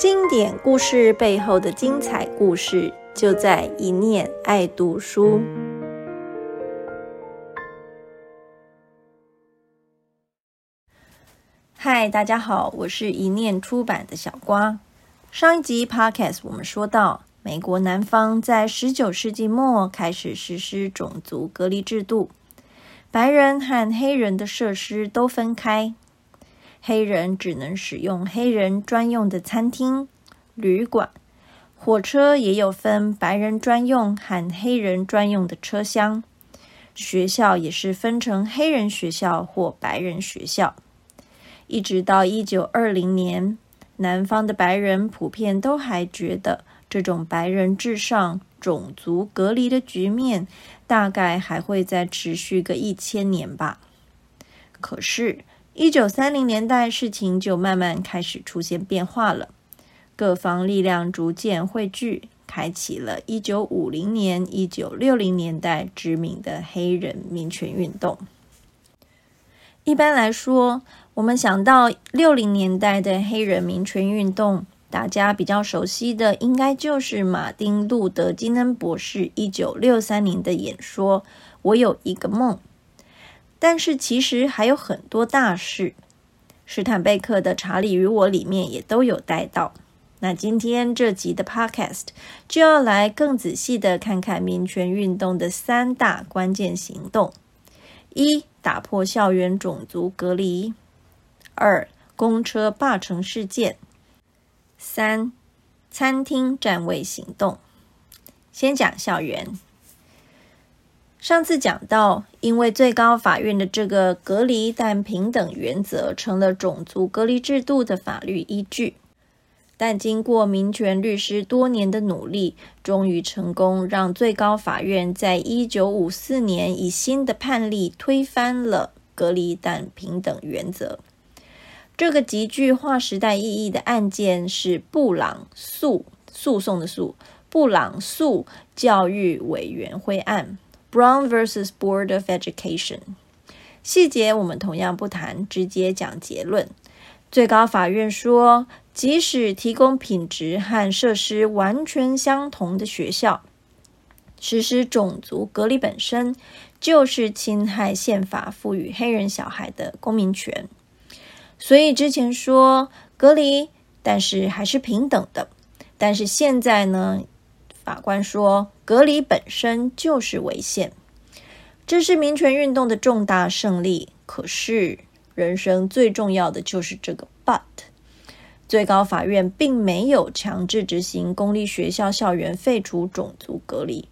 经典故事背后的精彩故事，就在一念爱读书。嗨，大家好，我是一念出版的小瓜。上一集 Podcast 我们说到，美国南方在十九世纪末开始实施种族隔离制度，白人和黑人的设施都分开。黑人只能使用黑人专用的餐厅、旅馆，火车也有分白人专用和黑人专用的车厢。学校也是分成黑人学校或白人学校。一直到一九二零年，南方的白人普遍都还觉得这种白人至上、种族隔离的局面大概还会再持续个一千年吧。可是。一九三零年代，事情就慢慢开始出现变化了。各方力量逐渐汇聚，开启了一九五零年、一九六零年代知名的黑人民权运动。一般来说，我们想到六零年代的黑人民权运动，大家比较熟悉的，应该就是马丁·路德·金恩博士一九六三年的演说：“我有一个梦。”但是其实还有很多大事，史坦贝克的《查理与我》里面也都有带到。那今天这集的 Podcast 就要来更仔细的看看民权运动的三大关键行动：一、打破校园种族隔离；二、公车霸城事件；三、餐厅占位行动。先讲校园。上次讲到，因为最高法院的这个隔离但平等原则成了种族隔离制度的法律依据，但经过民权律师多年的努力，终于成功让最高法院在一九五四年以新的判例推翻了隔离但平等原则。这个极具划时代意义的案件是布朗诉诉讼的诉布朗诉教育委员会案。Brown vs. Board of Education，细节我们同样不谈，直接讲结论。最高法院说，即使提供品质和设施完全相同的学校，实施种族隔离本身就是侵害宪法赋予黑人小孩的公民权。所以之前说隔离，但是还是平等的。但是现在呢？法官说，隔离本身就是违宪，这是民权运动的重大胜利。可是，人生最重要的就是这个 but。最高法院并没有强制执行公立学校校园废除种族隔离，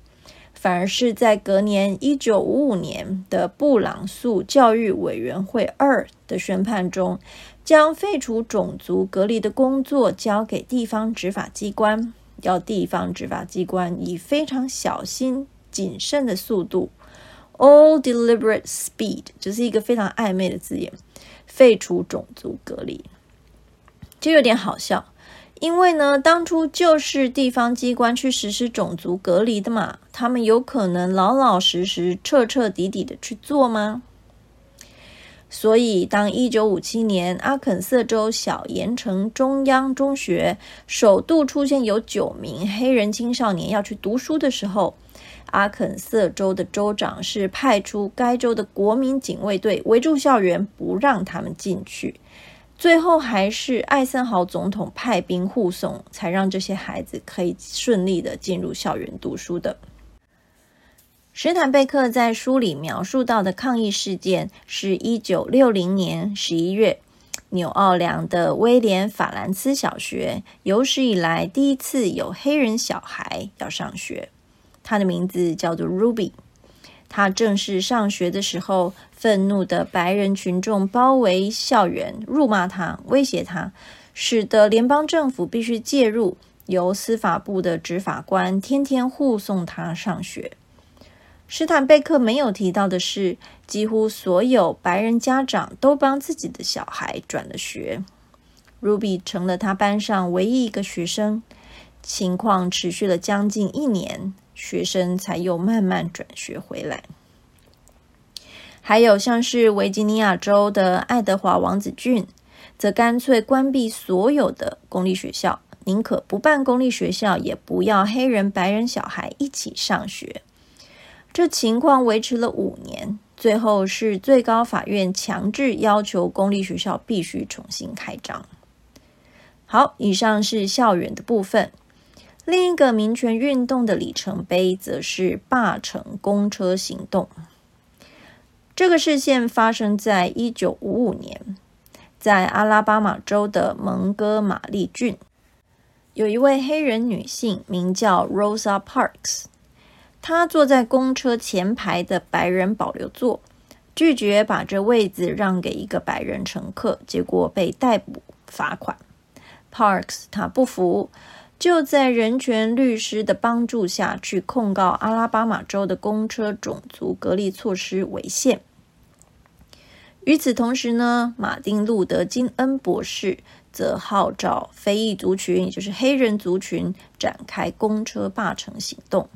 反而是在隔年一九五五年的布朗诉教育委员会二的宣判中，将废除种族隔离的工作交给地方执法机关。要地方执法机关以非常小心谨慎的速度，all deliberate speed，就是一个非常暧昧的字眼，废除种族隔离，就有点好笑。因为呢，当初就是地方机关去实施种族隔离的嘛，他们有可能老老实实、彻彻底底的去做吗？所以，当一九五七年阿肯色州小盐城中央中学首度出现有九名黑人青少年要去读书的时候，阿肯色州的州长是派出该州的国民警卫队围住校园，不让他们进去。最后，还是艾森豪总统派兵护送，才让这些孩子可以顺利的进入校园读书的。史坦贝克在书里描述到的抗议事件，是一九六零年十一月，纽奥良的威廉法兰茨小学有史以来第一次有黑人小孩要上学。他的名字叫做 Ruby。他正式上学的时候，愤怒的白人群众包围校园，辱骂他，威胁他，使得联邦政府必须介入，由司法部的执法官天天护送他上学。史坦贝克没有提到的是，几乎所有白人家长都帮自己的小孩转了学。Ruby 成了他班上唯一一个学生。情况持续了将近一年，学生才又慢慢转学回来。还有像是维吉尼亚州的爱德华王子郡，则干脆关闭所有的公立学校，宁可不办公立学校，也不要黑人、白人小孩一起上学。这情况维持了五年，最后是最高法院强制要求公立学校必须重新开张。好，以上是校园的部分。另一个民权运动的里程碑，则是霸城公车行动。这个事件发生在一九五五年，在阿拉巴马州的蒙哥马利郡，有一位黑人女性名叫 Rosa Parks。他坐在公车前排的白人保留座，拒绝把这位子让给一个白人乘客，结果被逮捕罚款。Parks 他不服，就在人权律师的帮助下去控告阿拉巴马州的公车种族隔离措施违宪。与此同时呢，马丁路德金恩博士则号召非裔族群，也就是黑人族群，展开公车罢乘行动。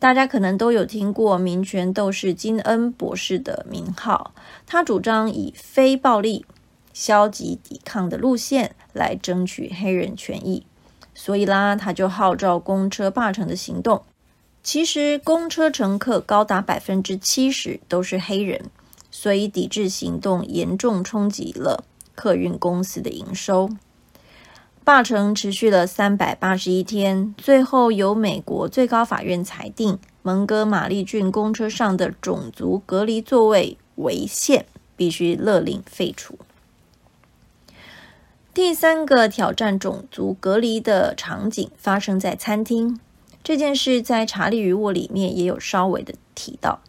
大家可能都有听过民权斗士金恩博士的名号，他主张以非暴力、消极抵抗的路线来争取黑人权益，所以啦，他就号召公车罢乘的行动。其实，公车乘客高达百分之七十都是黑人，所以抵制行动严重冲击了客运公司的营收。罢城持续了三百八十一天，最后由美国最高法院裁定，蒙哥马利郡公车上的种族隔离座位违宪，必须勒令废除。第三个挑战种族隔离的场景发生在餐厅，这件事在《查理与我》里面也有稍微的提到。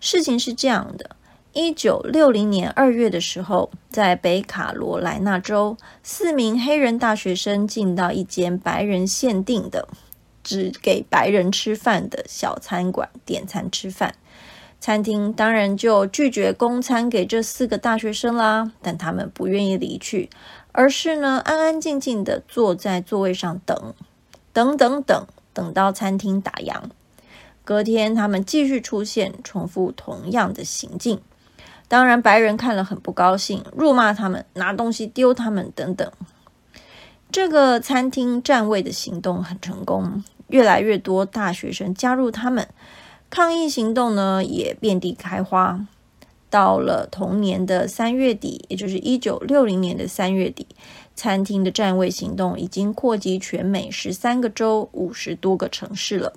事情是这样的。一九六零年二月的时候，在北卡罗来纳州，四名黑人大学生进到一间白人限定的、只给白人吃饭的小餐馆点餐吃饭。餐厅当然就拒绝供餐给这四个大学生啦，但他们不愿意离去，而是呢安安静静的坐在座位上等，等等等，等到餐厅打烊。隔天，他们继续出现，重复同样的行径。当然，白人看了很不高兴，辱骂他们，拿东西丢他们等等。这个餐厅占位的行动很成功，越来越多大学生加入他们，抗议行动呢也遍地开花。到了同年的三月底，也就是一九六零年的三月底，餐厅的占位行动已经扩及全美十三个州、五十多个城市了。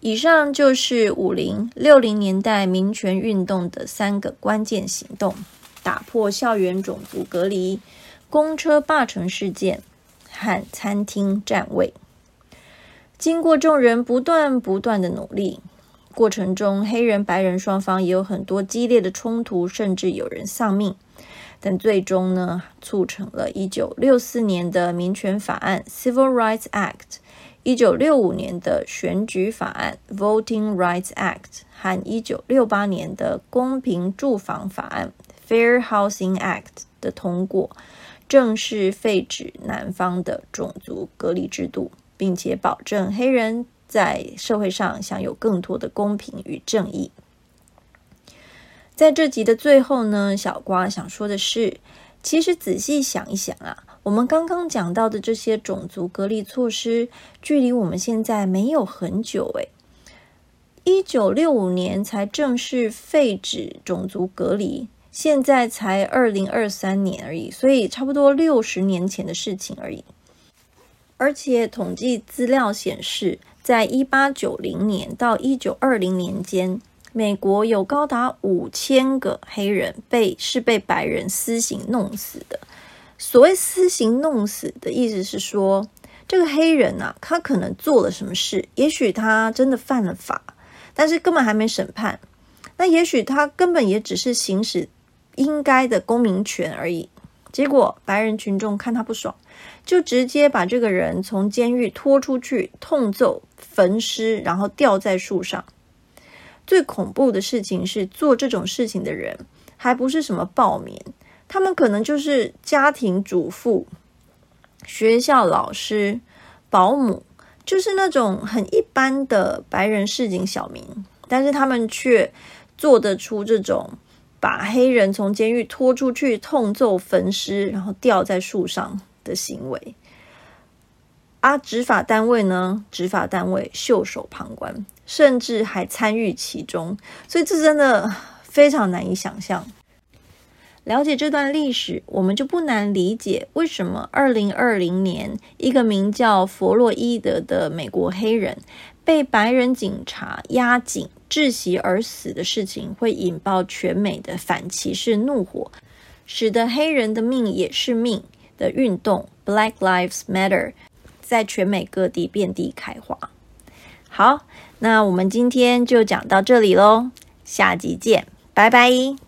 以上就是五零六零年代民权运动的三个关键行动：打破校园种族隔离、公车罢乘事件和餐厅占位。经过众人不断不断的努力，过程中黑人白人双方也有很多激烈的冲突，甚至有人丧命。但最终呢，促成了一九六四年的民权法案 （Civil Rights Act）。一九六五年的选举法案 （Voting Rights Act） 和一九六八年的公平住房法案 （Fair Housing Act） 的通过，正式废止南方的种族隔离制度，并且保证黑人在社会上享有更多的公平与正义。在这集的最后呢，小瓜想说的是，其实仔细想一想啊。我们刚刚讲到的这些种族隔离措施，距离我们现在没有很久诶，一九六五年才正式废止种族隔离，现在才二零二三年而已，所以差不多六十年前的事情而已。而且统计资料显示，在一八九零年到一九二零年间，美国有高达五千个黑人被是被白人私刑弄死的。所谓私刑弄死的意思是说，这个黑人呐，他可能做了什么事，也许他真的犯了法，但是根本还没审判。那也许他根本也只是行使应该的公民权而已。结果白人群众看他不爽，就直接把这个人从监狱拖出去，痛揍、焚尸，然后吊在树上。最恐怖的事情是，做这种事情的人还不是什么暴民。他们可能就是家庭主妇、学校老师、保姆，就是那种很一般的白人市井小民，但是他们却做得出这种把黑人从监狱拖出去痛揍、焚尸，然后吊在树上的行为。啊，执法单位呢？执法单位袖手旁观，甚至还参与其中，所以这真的非常难以想象。了解这段历史，我们就不难理解为什么二零二零年一个名叫弗洛伊德的美国黑人被白人警察压颈窒息而死的事情会引爆全美的反歧视怒火，使得黑人的命也是命的运动 Black Lives Matter。在全美各地遍地开花。好，那我们今天就讲到这里喽，下集见，拜拜。